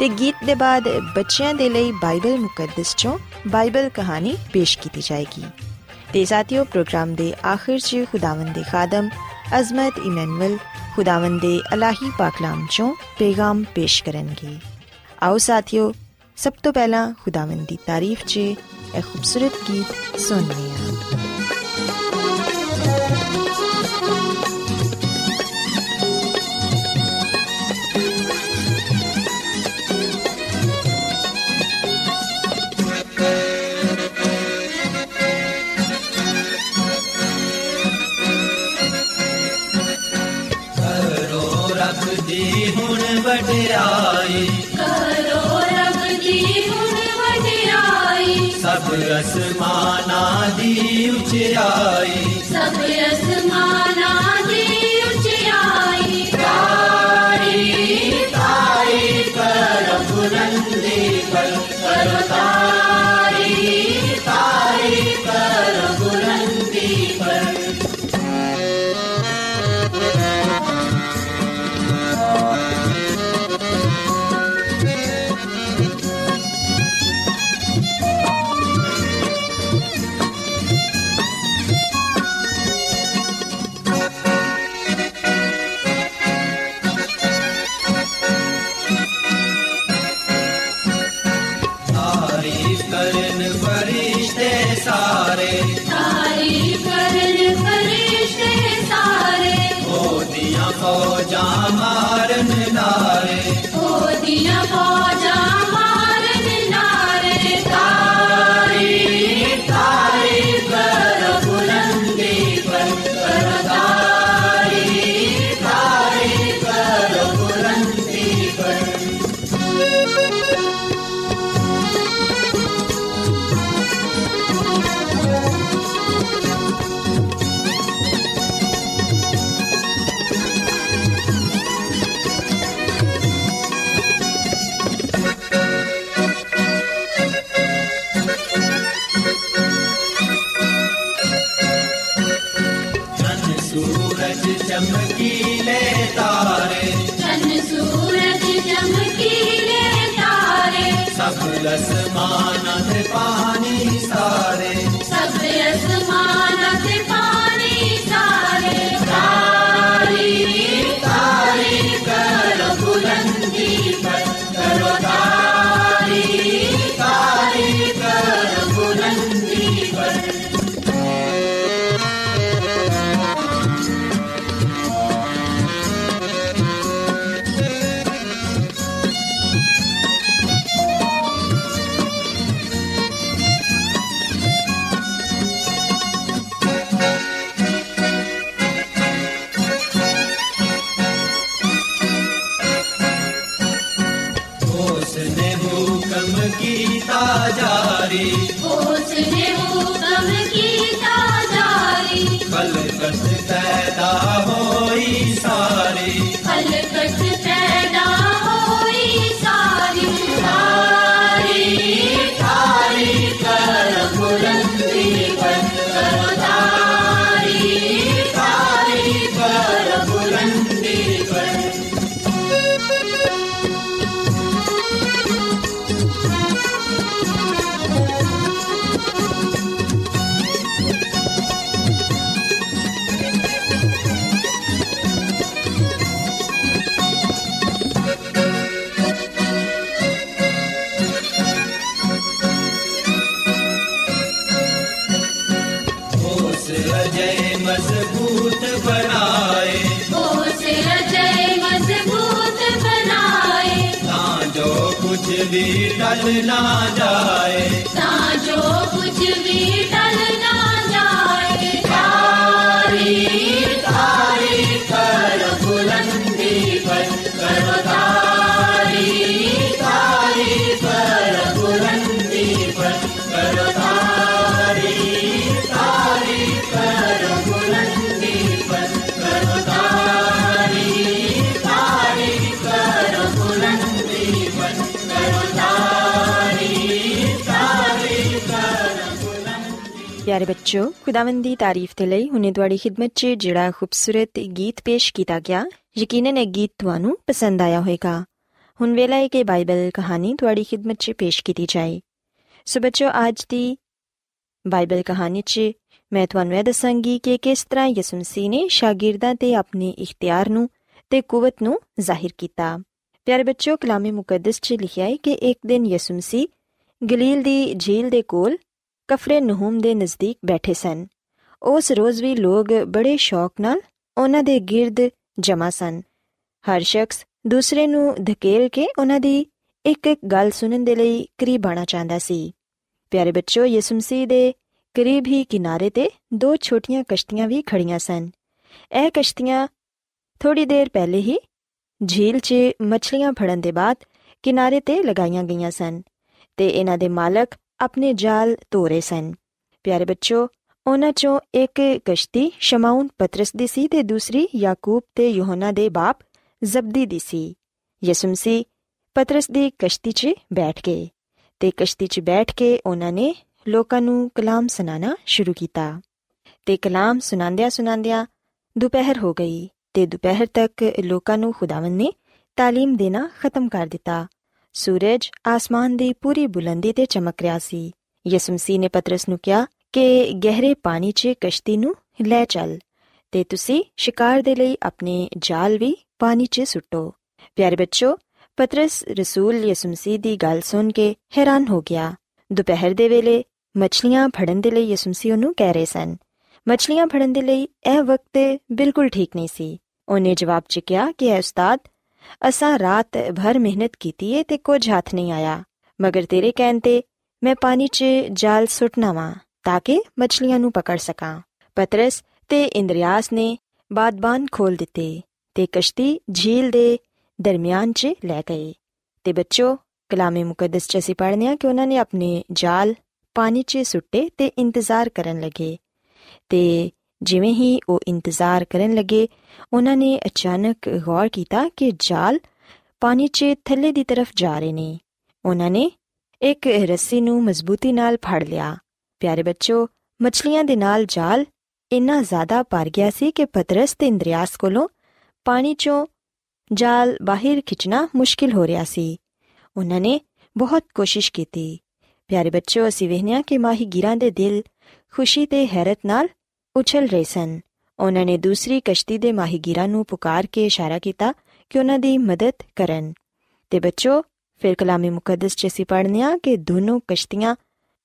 ਤੇ ਗੀਤ ਦੇ ਬਾਅਦ ਬੱਚਿਆਂ ਦੇ ਲਈ ਬਾਈਬਲ ਮੁਕੱਦਸ ਚੋਂ ਬਾਈਬਲ ਕਹਾਣੀ ਪੇਸ਼ ਕੀਤੀ ਜਾਏਗੀ ਤੇ ਸਾਥੀਓ ਪ੍ਰੋਗਰਾਮ ਦੇ ਆਖਿਰ 'ਚ ਖੁਦਾਵੰਦ ਦੇ ਖਾਦਮ ਅਜ਼ਮਤ ਇਮਨੁਅਲ ਖੁਦਾਵੰਦ ਦੇ ਅਲਾਹੀ ਪਾਕਲਾਮ ਚੋਂ ਪੈਗਾਮ ਪੇਸ਼ ਕਰਨਗੇ ਆਓ ਸਾਥੀਓ ਸਭ ਤੋਂ ਪਹਿਲਾਂ ਖੁਦਾਵੰਦ ਦੀ ਤਾਰੀਫ 'ਚ ਇਹ ਖੂਬਸੂਰਤ ਗੀਤ ਸੁਣਨੇ ਆ ਦੀ ਦੀ ना जा ਪਿਆਰੇ ਬੱਚੋ ਖੁਦਾਵੰਦ ਦੀ ਤਾਰੀਫ ਤੇ ਲਈ ਹੁਣੇ ਤੁਹਾਡੀ ਖਿਦਮਤ 'ਚ ਜਿਹੜਾ ਖੂਬਸੂਰਤ ਗੀਤ ਪੇਸ਼ ਕੀਤਾ ਗਿਆ, ਯਕੀਨਨ ਇਹ ਗੀਤ ਤੁਹਾਨੂੰ ਪਸੰਦ ਆਇਆ ਹੋਵੇਗਾ। ਹੁਣ ਵੇਲਾ ਹੈ ਕਿ ਬਾਈਬਲ ਕਹਾਣੀ ਤੁਹਾਡੀ ਖਿਦਮਤ 'ਚ ਪੇਸ਼ ਕੀਤੀ ਜਾਏ। ਸੋ ਬੱਚੋ ਅੱਜ ਦੀ ਬਾਈਬਲ ਕਹਾਣੀ 'ਚ ਮੈਂ ਤੁਹਾਨੂੰ ਇਹ ਦੱਸਾਂਗੀ ਕਿ ਕਿਸ ਤਰ੍ਹਾਂ ਯਿਸੂ ਮਸੀਹ ਨੇ ਸ਼ਾਗਿਰਦਾਂ ਤੇ ਆਪਣੇ ਇਖਤਿਆਰ ਨੂੰ ਤੇ ਕੂਵਤ ਨੂੰ ਜ਼ਾਹਿਰ ਕੀਤਾ। ਪਿਆਰੇ ਬੱਚੋ ਕਲਾਮੇ ਮੁਕੱਦਸ 'ਚ ਲਿਖਿਆ ਹੈ ਕਿ ਇੱਕ ਦਿਨ ਯਿਸੂ ਮਸੀਹ ਗਲੀਲ ਦੀ ਝੀਲ ਦੇ ਕੋਲ ਕਫਰੇ ਨਹੂਮ ਦੇ ਨਜ਼ਦੀਕ ਬੈਠੇ ਸਨ। ਉਸ ਰੋਜ਼ ਵੀ ਲੋਕ ਬੜੇ ਸ਼ੌਕ ਨਾਲ ਉਹਨਾਂ ਦੇ ਗਿਰਦ ਜਮਾ ਸਨ। ਹਰ ਸ਼ਖਸ ਦੂਸਰੇ ਨੂੰ ਧਕੇਲ ਕੇ ਉਹਨਾਂ ਦੀ ਇੱਕ ਇੱਕ ਗੱਲ ਸੁਣਨ ਦੇ ਲਈ ਕਰੀਬ ਆਣਾ ਚਾਹੁੰਦਾ ਸੀ। ਪਿਆਰੇ ਬੱਚੋ ਯਿਸੂ ਮਸੀਹ ਦੇ ਕਰੀਬ ਹੀ ਕਿਨਾਰੇ ਤੇ ਦੋ ਛੋਟੀਆਂ ਕਸ਼ਤੀਆਂ ਵੀ ਖੜੀਆਂ ਸਨ। ਇਹ ਕਸ਼ਤੀਆਂ ਥੋੜੀ ਦੇਰ ਪਹਿਲੇ ਹੀ ਝੀਲ 'ਚ ਮੱਛਲੀਆਂ ਫੜਨ ਦੇ ਬਾਅਦ ਕਿਨਾਰੇ ਤੇ ਲਗਾਈਆਂ ਗਈਆਂ ਸਨ ਤੇ ਇਹਨਾਂ ਦੇ ਮਾਲਕ ਆਪਣੇ ਜਾਲ ਧੋ ਰਹੇ ਸਨ। ਪਿਆਰੇ ਬੱਚੋ, ਉਹਨਾਂ ਚੋਂ ਇੱਕ ਕਸ਼ਤੀ ਸ਼ਮਾਉਨ ਪਤਰਸ ਦੀ ਸੀ ਤੇ ਦੂਸਰੀ ਯਾਕੂਬ ਤੇ ਯੋਹਨਾ ਦੇ ਬਾਪ ਜ਼ਬਦੀ ਦੀ ਸੀ। ਯਿਸੂ ਮਸੀਹ ਪਤਰਸ ਦੀ ਕਸ਼ਤੀ 'ਚ ਬੈਠ ਗਏ ਤੇ ਕਸ਼ਤੀ 'ਚ ਬੈਠ ਕੇ ਉਹਨਾਂ ਨੇ ਲੋਕਾਂ ਨੂੰ ਕਲਾਮ ਸੁਣਾਉਣਾ ਸ਼ੁਰੂ ਕੀਤਾ ਤੇ ਕਲਾਮ ਸੁਣਾਉਂਦਿਆਂ ਸੁਣਾਉਂਦਿਆਂ ਦੁਪਹਿਰ ਹੋ ਗਈ ਤੇ ਦੁਪਹਿਰ ਤੱਕ ਲੋਕਾਂ ਨੂੰ ਖੁਦਾਵੰ ਨੇ ਤਾਲੀਮ ਦੇਣਾ ਖਤਮ ਕਰ ਦਿੱਤਾ। ਸੂਰਜ ਆਸਮਾਨ ਦੀ ਪੂਰੀ ਬੁਲੰਦੀ ਤੇ ਚਮਕ ਰਿਹਾ ਸੀ। ਯਿਸੂ ਮਸੀਹ ਨੇ ਪਤਰਸ ਨੂੰ ਕਿਹਾ ਕਿ ਗਹਿਰੇ ਪਾਣੀ 'ਚ ਕਸ਼ਤੀ ਨੂੰ ਲੈ ਚੱਲ ਤੇ ਤੁਸੀਂ ਸ਼ਿਕਾਰ ਦੇ ਲਈ ਆਪਣੇ ਜਾਲ ਵੀ ਪਾਣੀ 'ਚ ਸੁੱਟੋ। ਪਿਆਰੇ ਬੱਚੋ, ਪਤਰਸ ਰਸੂਲ ਯਿਸੂ ਮਸੀਹ ਦੀ ਗੱਲ ਸੁਣ ਕੇ ਹੈਰਾਨ ਹੋ ਗਿਆ। ਦੁਪਹਿਰ ਦੇ ਵੇਲੇ ਮੱਛਲੀਆਂ ਫੜਨ ਦੇ ਲਈ ਯਿਸੂ ਮਸੀਹ ਉਹਨੂੰ ਕਹਿ ਰਹੇ ਸਨ। ਮੱਛਲੀਆਂ ਫੜਨ ਦੇ ਲਈ ਇਹ ਵਕਤ ਬਿਲਕੁਲ ਠੀਕ ਨਹੀਂ ਸੀ। ਉਹਨੇ ਜਵਾਬ 'ਚ ਕਿਹਾ ਕਿ ਐ ਉਸਤਾਦ ਅਸਾਂ ਰਾਤ ਭਰ ਮਿਹਨਤ ਕੀਤੀ ਏ ਤੇ ਕੁਝ ਹੱਥ ਨਹੀਂ ਆਇਆ। ਮਗਰ ਤੇਰੇ ਕਹਿਣ ਤੇ ਮੈਂ ਪਾਣੀ 'ਚ ਜਾਲ ਸੁੱਟਣਾ ਵਾਂ ਤਾਂ ਕਿ ਮੱਛਲੀਆਂ ਨੂੰ ਪਕੜ ਸਕਾਂ। ਪਤਰਸ ਤੇ ਇੰਦਰੀਆਸ ਨੇ ਬਾਦਬਾਨ ਖੋਲ ਦਿੱਤੇ ਤੇ ਕਸ਼ਤੀ ਝੀਲ ਦੇ ਦਰਮਿਆਨ 'ਚ ਲੈ ਗਏ। ਤੇ ਬੱਚੋ, ਕਲਾਮੇ ਮੁਕੱਦਸ 'ਚ ਅਸੀਂ ਪੜ੍ਹਨੇ ਆ ਕਿ ਉਹਨਾਂ ਨੇ ਆਪਣੇ ਜਾਲ ਪਾਣੀ 'ਚ ਸੁੱਟੇ ਤੇ ਇੰਤਜ਼ਾਰ ਕਰਨ ਲੱਗੇ ਤੇ ਜਿਵੇਂ ਹੀ ਉਹ ਇੰਤਜ਼ਾਰ ਕਰਨ ਲੱਗੇ, ਉਹਨਾਂ ਨੇ ਅਚਾਨਕ ਗੌਰ ਕੀਤਾ ਕਿ ਜਾਲ ਪਾਣੀ 'ਚ ਥੱਲੇ ਦੀ ਤਰਫ ਜਾ ਰਹੇ ਨੇ। ਉਹਨਾਂ ਨੇ ਇੱਕ ਰੱਸੀ ਨੂੰ ਮਜ਼ਬੂਤੀ ਨਾਲ ਫੜ ਲਿਆ। ਪਿਆਰੇ ਬੱਚੋ, ਮੱਛਲੀਆਂ ਦੇ ਨਾਲ ਜਾਲ ਇੰਨਾ ਜ਼ਿਆਦਾ ਭਰ ਗਿਆ ਸੀ ਕਿ ਪਤਰਸ ਤੇ ਇੰਦਰੀਆਸ ਕੋਲੋਂ ਪਾਣੀ 'ਚੋਂ ਜਾਲ ਬਾਹਰ ਖਿੱਚਣਾ ਮੁਸ਼ਕਿਲ ਹੋ ਰਿਹਾ ਸੀ। ਉਹਨਾਂ ਨੇ ਬਹੁਤ ਕੋਸ਼ਿਸ਼ ਕੀਤੀ। ਪਿਆਰੇ ਬੱਚੋ, ਅਸੀਂ ਵੇਖਿਆ ਕਿ ਮਾਹੀਗੀਰਾਂ ਦੇ ਦਿਲ ਖੁਸ਼ੀ ਤੇ ਹੈਰਤ ਨਾਲ ਉਛਲ ਰਹੇ ਸਨ। ਉਹਨਾਂ ਨੇ ਦੂਸਰੀ ਕਸ਼ਤੀ ਦੇ ਮਾਹੀਗੀਰਾਂ ਨੂੰ ਪੁਕਾਰ ਕੇ ਇਸ਼ਾਰਾ ਕੀਤਾ ਕਿ ਉਹਨਾਂ ਦੀ ਮਦਦ ਕਰਨ। ਤੇ ਬੱਚੋ, ਫਿਰ ਕਲਾਮੇ ਮੁਕੱਦਸ ਚ ਅਸੀਂ ਪੜ੍ਹਨੇ ਆ ਕਿ ਦੋਨੋਂ ਕਸ਼ਤੀਆਂ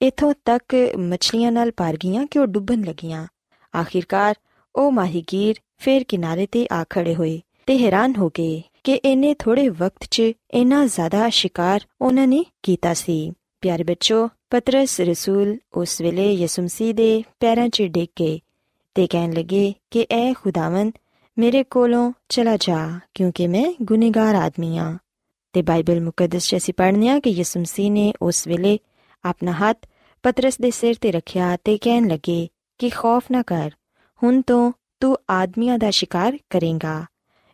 ਇਥੋਂ ਤੱਕ ਮੱਛਲੀਆਂ ਨਾਲ ਭਰ ਗਈਆਂ ਕਿ ਉਹ ਡੁੱਬਣ ਲੱਗੀਆਂ। ਆਖਿਰਕਾਰ ਉਹ ਮਾਹੀਗੀਰ ਫਿਰ ਕਿਨਾਰੇ ਤੇ ਆ ਖੜੇ ਹੋਏ ਤੇ ਹੈਰਾਨ ਹੋ ਗਏ ਕਿ ਇਹਨੇ ਥੋੜੇ ਵਕਤ 'ਚ ਇੰਨਾ ਜ਼ਿਆਦਾ ਸ਼ਿਕਾਰ ਉਹਨਾਂ ਨੇ ਕੀਤਾ ਸੀ। ਪਿਆਰੇ ਬੱਚੋ, ਪਤਰਸ ਰਸੂਲ ਉਸ ਵੇਲੇ ਯਿਸੂ ਮਸੀਹ ਦੇ ਪੈਰਾਂ 'ਚ ਡਿੱਗ ਗਏ। ਤੇ ਕਹਿਣ ਲੱਗੇ ਕਿ ਐ ਖੁਦਾਵੰਦ ਮੇਰੇ ਕੋਲੋਂ ਚਲਾ ਜਾ ਕਿਉਂਕਿ ਮੈਂ ਗੁਨੇਗਾਰ ਆਦਮੀ ਆ ਤੇ ਬਾਈਬਲ ਮੁਕੱਦਸ 'ਚ ਅਸੀਂ ਪੜ੍ਹਨੇ ਆ ਕਿ ਯਿਸੂ ਮਸੀਹ ਨੇ ਉਸ ਵੇਲੇ ਆਪਣਾ ਹੱਥ ਪਤਰਸ ਦੇ ਸਿਰ ਤੇ ਰੱਖਿਆ ਤੇ ਕਹਿਣ ਲੱਗੇ ਕਿ ਖੌਫ ਨਾ ਕਰ ਹੁਣ ਤੋਂ ਤੂੰ ਆਦਮੀਆਂ ਦਾ ਸ਼ਿਕਾਰ ਕਰੇਂਗਾ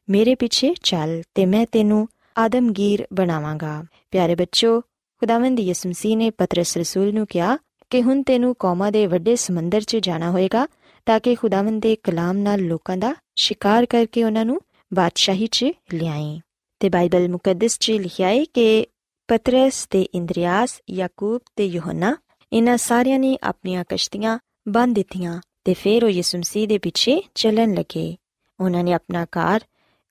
ਮੇਰੇ ਪਿੱਛੇ ਚੱਲ ਤੇ ਮੈਂ ਤੈਨੂੰ ਆਦਮਗੀਰ ਬਣਾਵਾਂਗਾ ਪਿਆਰੇ ਬੱਚੋ ਖੁਦਾਵੰਦ ਯਿਸੂ ਮਸੀਹ ਨੇ ਪਤਰਸ ਰਸੂਲ ਨੂੰ ਕਿਹਾ ਕਿ ਹੁਣ ਤੈਨੂੰ ਕੌਮਾਂ ਦੇ ਵੱਡੇ ਸਮੁੰਦਰ 'ਚ ਜਾਣਾ ਹੋਏਗਾ ਤਾਂ ਕਿ ਖੁਦਾਵੰਦ ਦੇ ਕਲਾਮ ਨਾਲ ਲੋਕਾਂ ਦਾ ਸ਼ਿਕਾਰ ਕਰਕੇ ਉਹਨਾਂ ਨੂੰ ਬਾਦਸ਼ਾਹੀ 'ਚ ਲਿਆਏ। ਤੇ ਬਾਈਬਲ ਮੁਕੱਦਸ 'ਚ ਲਿਖਿਆ ਹੈ ਕਿ ਪਤਰਸ ਤੇ ਇੰਦਰੀਆਸ, ਯਾਕੂਬ ਤੇ ਯੋਹਨਾ ਇਹਨਾਂ ਸਾਰਿਆਂ ਨੇ ਆਪਣੀਆਂ ਕਸ਼ਤੀਆਂ ਬੰਦ ਦਿੱਤੀਆਂ ਤੇ ਫਿਰ ਉਹ ਯਿਸੂ ਮਸੀਹ ਦੇ ਪਿੱਛੇ ਚੱਲਣ ਲੱਗੇ। ਉਹਨਾਂ ਨੇ ਆਪਣਾ ਘਰ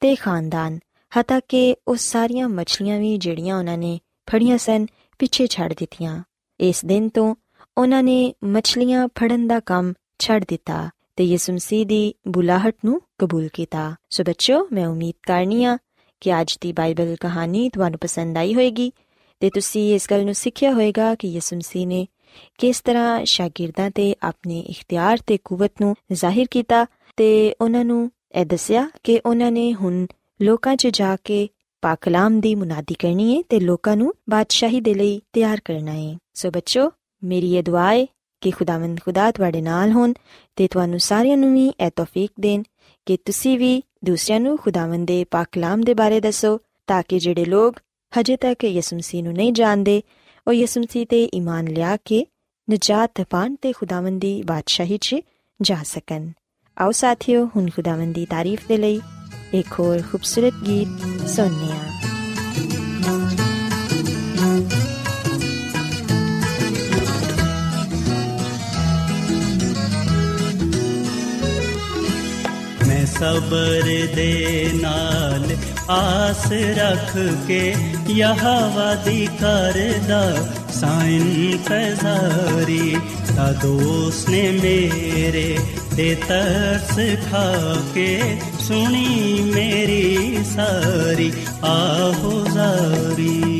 ਤੇ ਖਾਨਦਾਨ, ਹਤਾ ਕਿ ਉਹ ਸਾਰੀਆਂ ਮੱਛਲੀਆਂ ਵੀ ਜਿਹੜੀਆਂ ਉਹਨਾਂ ਨੇ ਫੜੀਆਂ ਸਨ, ਪਿੱਛੇ ਛੱਡ ਦਿੱਤੀਆਂ। ਇਸ ਦਿਨ ਤੋਂ ਉਹਨਾਂ ਨੇ ਮੱਛਲੀਆਂ ਫੜਨ ਦਾ ਕੰਮ ਛੱਡ ਦਿੱਤਾ ਤੇ ਯਿਸੂ ਮਸੀਹ ਦੀ ਬੁਲਾਹਟ ਨੂੰ ਕਬੂਲ ਕੀਤਾ। ਸੋ ਬੱਚੋ ਮੈਂ ਉਮੀਦ ਕਰਨੀ ਆ ਕਿ ਅੱਜ ਦੀ ਬਾਈਬਲ ਕਹਾਣੀ ਤੁਹਾਨੂੰ ਪਸੰਦ ਆਈ ਹੋਵੇਗੀ ਤੇ ਤੁਸੀਂ ਇਸ ਗੱਲ ਨੂੰ ਸਿੱਖਿਆ ਹੋਵੇਗਾ ਕਿ ਯਿਸੂ ਮਸੀਹ ਨੇ ਕਿਸ ਤਰ੍ਹਾਂ ਸ਼ਾਗਿਰਦਾਂ ਤੇ ਆਪਣੇ ਇਖਤਿਆਰ ਤੇ ਕੂਵਤ ਨੂੰ ਜ਼ਾਹਿਰ ਕੀਤਾ ਤੇ ਉਹਨਾਂ ਨੂੰ ਇਹ ਦੱਸਿਆ ਕਿ ਉਹਨਾਂ ਨੇ ਹੁਣ ਲੋਕਾਂ 'ਚ ਜਾ ਕੇ ਪਾਕ ਕਲਾਮ ਦੀ ਮੁਨਾਦੀ ਕਰਨੀ ਹੈ ਤੇ ਲੋਕਾਂ ਨੂੰ ਬਾਦਸ਼ਾਹੀ ਦੇ ਲਈ ਤਿਆਰ ਕਰਨਾ ਹੈ ਸੋ ਬੱਚੋ ਮੇਰੀ ਇਹ ਦੁਆ ਹੈ ਕਿ ਖੁਦਾਵੰਦ ਖੁਦਾ ਤੁਹਾਡੇ ਨਾਲ ਹੋਣ ਤੇ ਤੁਹਾਨੂੰ ਸਾਰਿਆਂ ਨੂੰ ਵੀ ਇਹ ਤੌਫੀਕ ਦੇਣ ਕਿ ਤੁਸੀਂ ਵੀ ਦੂਸਰਿਆਂ ਨੂੰ ਖੁਦਾਵੰਦ ਦੇ ਪਾਕ ਕਲਾਮ ਦੇ ਬਾਰੇ ਦੱਸੋ, ਤਾਂ ਕਿ ਜਿਹੜੇ ਲੋਕ ਹਜੇ ਤੱਕ ਯਿਸੂ ਮਸੀਹ ਨੂੰ ਨਹੀਂ ਜਾਣਦੇ, ਉਹ ਯਿਸੂ ਮਸੀਹ ਤੇ ਈਮਾਨ ਲਿਆ ਕੇ ਨਜਾਤ ਪਾਣ ਤੇ ਖੁਦਾਵੰਦ ਦੀ ਬਾਦਸ਼ਾਹੀ 'ਚ ਜਾ ਸਕਣ। ਆਓ ਸਾਥੀਓ, ਹੁਣ ਖੁਦਾਵੰਦ ਦੀ ਤਾਰੀਫ ਦੇ ਲਈ ਇੱਕ ਹੋਰ ਖੂਬਸੂਰਤ ਗੀਤ ਸੁਣਨੇ ਆ ਸਬਰ ਦੇ ਨਾਲ ਆਸ ਰੱਖ ਕੇ ਯਹਵਾ ਦੀ ਕਰਦਾ ਸਾਇਨ ਤਜ਼ਾਰੀ ਤਾਂ ਦੋਸਤ ਨੇ ਮੇਰੇ ਤੇ ਤਰਸ ਖਾ ਕੇ ਸੁਣੀ ਮੇਰੀ ਸਾਰੀ, ਆਹੋ ਜ਼ਾਰੀ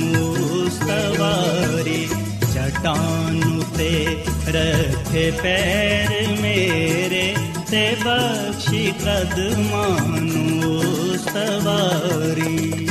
सवारी चटानु ते रख पैर मेरे ब्शि कद मनो सवारी।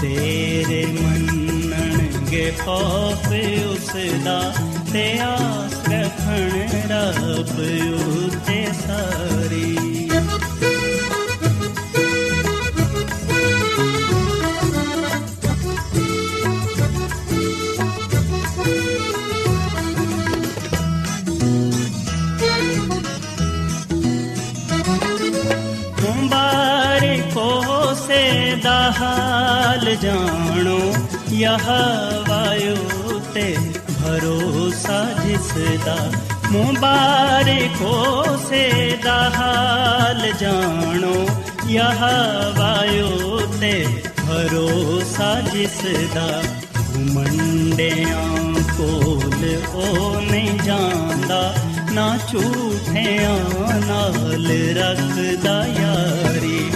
ਤੇਰੇ ਮੰਨਣਗੇ ਖੌਫ ਉਸ ਦਾ ਤੇ ਆਸ ਰੱਖਣ ਰੱਬ ਉਤੇ ਸਾਰੀ। ਮੁਬਾਰਕੋ ਸੇ ਦਾ ਹਾਲ ਜਾਣੋ, ਯਹ ਵਾਯੂ ਤੇ ਭਰੋਸਾ ਜਿਸ ਦਾ ਮੁਬਾਰਕੋ ਸੇ ਦਾ ਹਾਲ ਜਾਣੋ, ਯਹ ਵਾਯੂ ਤੇ ਭਰੋਸਾ ਜਿਸ ਦਾ ਕੋਲ ਉਹ ਨਹੀਂ ਜਾਂਦਾ, ਨਾ ਝੂਠਿਆਂ ਨਾਲ ਰੱਖਦਾ ਯਾਰੀ,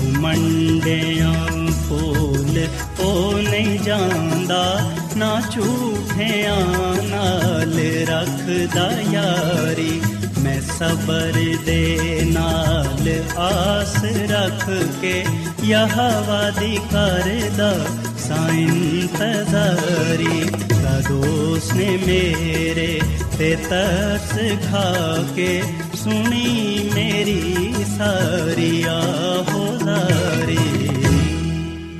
ਘੁਮੰਡਿਆਂ ਕੋਲ ਉਹ ਨਹੀਂ ਜਾਂਦਾ, ਨਾ ਝੂਠਿਆਂ ਨਾਲ ਰੱਖਦਾ ਯਾਰੀ। ਮੈਂ ਸਬਰ ਦੇ ਨਾਲ ਆਸ ਰੱਖ ਕੇ ਯਹਵਾ ਦੀ ਕਰਦਾ ਸਾਇਨ ਤਜ਼ਾਰੀ ਕਦੋਸ ਨੇ ਮੇਰੇ ਤੇ ਤਰਸ ਖਾ ਕੇ ਸੁਣੀ ਮੇਰੀ ਸਾਰੀ ਆਹੋ ਆਹੋਜ਼ਾਰੀ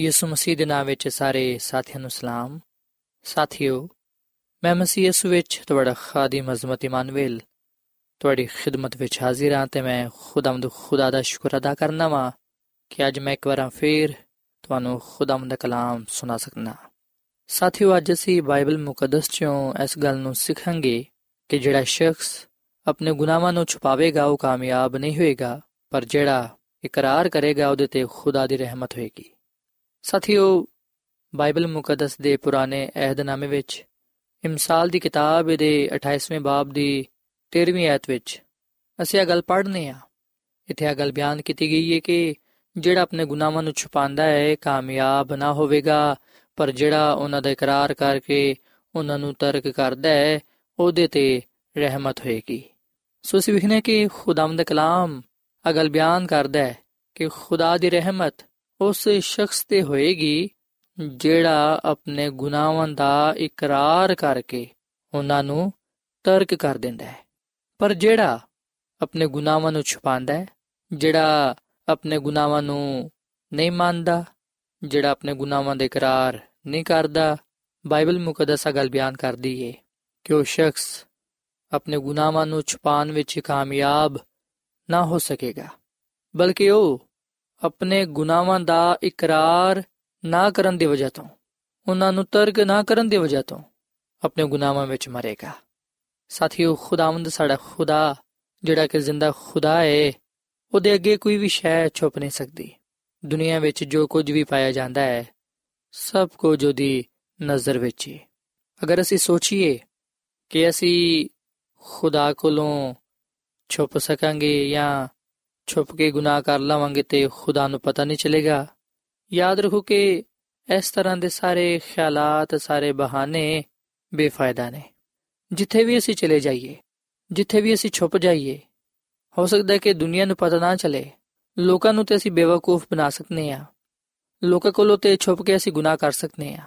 ਯਿਸੂ ਮਸੀਹ ਦੇ ਨਾਮ ਵਿੱਚ ਸਾਰੇ ਸਾਥੀਆਂ ਨੂੰ ਸਲਾਮ। ਸਾਥਿਓ, ਮੈਂ ਮਸੀਹ ਯਿਸੂ ਵਿੱਚ ਤੁਹਾਡਾ ਖਾਦੀਮ ਅਜ਼ਮਤ ਇਮਾਨੁਅਲ ਤੁਹਾਡੀ ਖਿਦਮਤ ਵਿੱਚ ਹਾਜ਼ਰ ਹਾਂ ਤੇ ਮੈਂ ਖੁਦਾਵੰਦ ਖੁਦਾ ਦਾ ਸ਼ੁਕਰ ਅਦਾ ਕਰਨਾ ਵਾਂ ਕਿ ਅੱਜ ਮੈਂ ਇੱਕ ਵਾਰ ਫੇਰ ਤੁਹਾਨੂੰ ਖੁਦਾਵੰਦ ਦਾ ਕਲਾਮ ਸੁਣਾ ਸਕਣਾ ਸਾਥੀਓ, ਅੱਜ ਅਸੀਂ ਬਾਈਬਲ ਮੁਕੱਦਸ ਚੋਂ ਇਸ ਗੱਲ ਨੂੰ ਸਿੱਖਾਂਗੇ ਕਿ ਜਿਹੜਾ ਸ਼ਖਸ ਆਪਣੇ ਗੁਨਾਹਾਂ ਨੂੰ ਛੁਪਾਵੇਗਾ, ਉਹ ਕਾਮਯਾਬ ਨਹੀਂ ਹੋਏਗਾ, ਪਰ ਜਿਹੜਾ ਇਕਰਾਰ ਕਰੇਗਾ, ਉਹਦੇ ਤੇ ਖੁਦਾ ਦੀ ਰਹਿਮਤ ਹੋਏਗੀ। ਸਾਥੀਓ, ਬਾਈਬਲ ਮੁਕੱਦਸ ਦੇ ਪੁਰਾਣੇ ਅਹਿਦਨਾਮੇ ਵਿੱਚ ਇਮਸਾਲ ਦੀ ਕਿਤਾਬ ਦੇ 28ਵੇਂ ਬਾਬ ਦੀ 13ਵੀਂ ਆਇਤ ਵਿੱਚ ਅਸੀਂ ਇਹ ਗੱਲ ਪੜ੍ਹਨੇ ਆ। ਇੱਥੇ ਇਹ ਗੱਲ ਬਿਆਨ ਕੀਤੀ ਗਈ ਹੈ ਕਿ ਜਿਹੜਾ ਆਪਣੇ ਗੁਨਾਹਾਂ ਨੂੰ ਛੁਪਾਉਂਦਾ ਹੈ ਕਾਮਯਾਬ ਨਾ ਹੋਵੇਗਾ, ਪਰ ਜਿਹੜਾ ਉਹਨਾਂ ਦਾ ਇਕਰਾਰ ਕਰਕੇ ਉਹਨਾਂ ਨੂੰ ਤਰਕ ਕਰਦਾ ਹੈ, ਉਹਦੇ ਤੇ ਰਹਿਮਤ ਹੋਏਗੀ। ਸੋ ਅਸੀਂ ਵਿਖਨੇ ਕਿ ਖੁਦਾਮ ਦਾ ਕਲਾਮ ਅਗਲ ਬਿਆਨ ਕਰਦਾ ਹੈ ਕਿ ਖੁਦਾ ਦੀ ਰਹਿਮਤ ਉਸ ਸ਼ਖਸ ਤੇ ਹੋਏਗੀ ਜਿਹੜਾ ਆਪਣੇ ਗੁਨਾਹਾਂ ਦਾ ਇਕਰਾਰ ਕਰਕੇ ਉਹਨਾਂ ਨੂੰ ਤਰਕ ਕਰ ਦਿੰਦਾ ਹੈ। ਪਰ ਜਿਹੜਾ ਆਪਣੇ ਗੁਨਾਹਾਂ ਨੂੰ ਛੁਪਾਉਂਦਾ ਹੈ, ਜਿਹੜਾ ਆਪਣੇ ਗੁਨਾਹਾਂ ਨੂੰ ਨਹੀਂ ਮੰਨਦਾ, ਜਿਹੜਾ ਆਪਣੇ ਗੁਨਾਹਾਂ ਦਾ ਇਕਰਾਰ ਨਹੀਂ ਕਰਦਾ, ਬਾਈਬਲ ਮੁਕੱਦਸ ਗੱਲ ਬਿਆਨ ਕਰਦੀ ਹੈ ਕਿ ਉਹ ਸ਼ਖਸ ਆਪਣੇ ਗੁਨਾਹਾਂ ਨੂੰ ਛੁਪਾਉਣ ਵਿੱਚ ਕਾਮਯਾਬ ਨਾ ਹੋ ਸਕੇਗਾ, ਬਲਕਿ ਉਹ ਆਪਣੇ ਗੁਨਾਹਾਂ ਦਾ ਇਕਰਾਰ ਨਾ ਕਰਨ ਦੀ ਵਜ੍ਹਾ ਤੋਂ, ਉਹਨਾਂ ਨੂੰ ਤਰਕ ਨਾ ਕਰਨ ਦੀ ਵਜ੍ਹਾ ਤੋਂ ਆਪਣੇ ਗੁਨਾਹਾਂ ਵਿੱਚ ਮਰੇਗਾ। ਸਾਥੀਓ, ਖੁਦਾਵੰਦ ਸਾਡਾ ਖੁਦਾ, ਜਿਹੜਾ ਕਿ ਜ਼ਿੰਦਾ ਖੁਦਾ ਹੈ ਉਹਦੇ ਅੱਗੇ ਕੋਈ ਵੀ ਸ਼ੈ ਛੁਪ ਨਹੀਂ ਸਕਦੀ। ਦੁਨੀਆ ਵਿੱਚ ਜੋ ਕੁਝ ਵੀ ਪਾਇਆ ਜਾਂਦਾ ਹੈ ਸਭ ਕੁਝ ਉਹਦੀ ਨਜ਼ਰ ਵਿੱਚ ਹੈ ਅਗਰ ਅਸੀਂ ਸੋਚੀਏ ਕਿ ਅਸੀਂ ਖੁਦਾ ਕੋਲੋਂ ਛੁਪ ਸਕਾਂਗੇ ਜਾਂ ਛੁਪ ਕੇ ਗੁਨਾਹ ਕਰ ਲਵਾਂਗੇ ਤੇ ਖੁਦਾ ਨੂੰ ਪਤਾ ਨਹੀਂ ਚੱਲੇਗਾ। ਯਾਦ ਰੱਖੋ ਕਿ ਇਸ ਤਰ੍ਹਾਂ ਦੇ ਸਾਰੇ ਖਿਆਲਾਤ, ਸਾਰੇ ਬਹਾਨੇ ਬੇਫਾਇਦਾ ਨੇ। ਜਿੱਥੇ ਵੀ ਅਸੀਂ ਚਲੇ ਜਾਈਏ, ਜਿੱਥੇ ਵੀ ਅਸੀਂ ਛੁਪ ਜਾਈਏ, ਹੋ ਸਕਦਾ ਹੈ ਕਿ ਦੁਨੀਆ ਨੂੰ ਪਤਾ ਨਾ ਚੱਲੇ। ਲੋਕਾਂ ਨੂੰ ਤੇ ਅਸੀਂ ਬੇਵਕੂਫ ਬਣਾ ਸਕਨੇ ਆ। ਲੋਕਾਂ ਕੋਲੋਂ ਤੇ ਛੁਪ ਕੇ ਅਸੀਂ ਗੁਨਾਹ ਕਰ ਸਕਨੇ ਆ।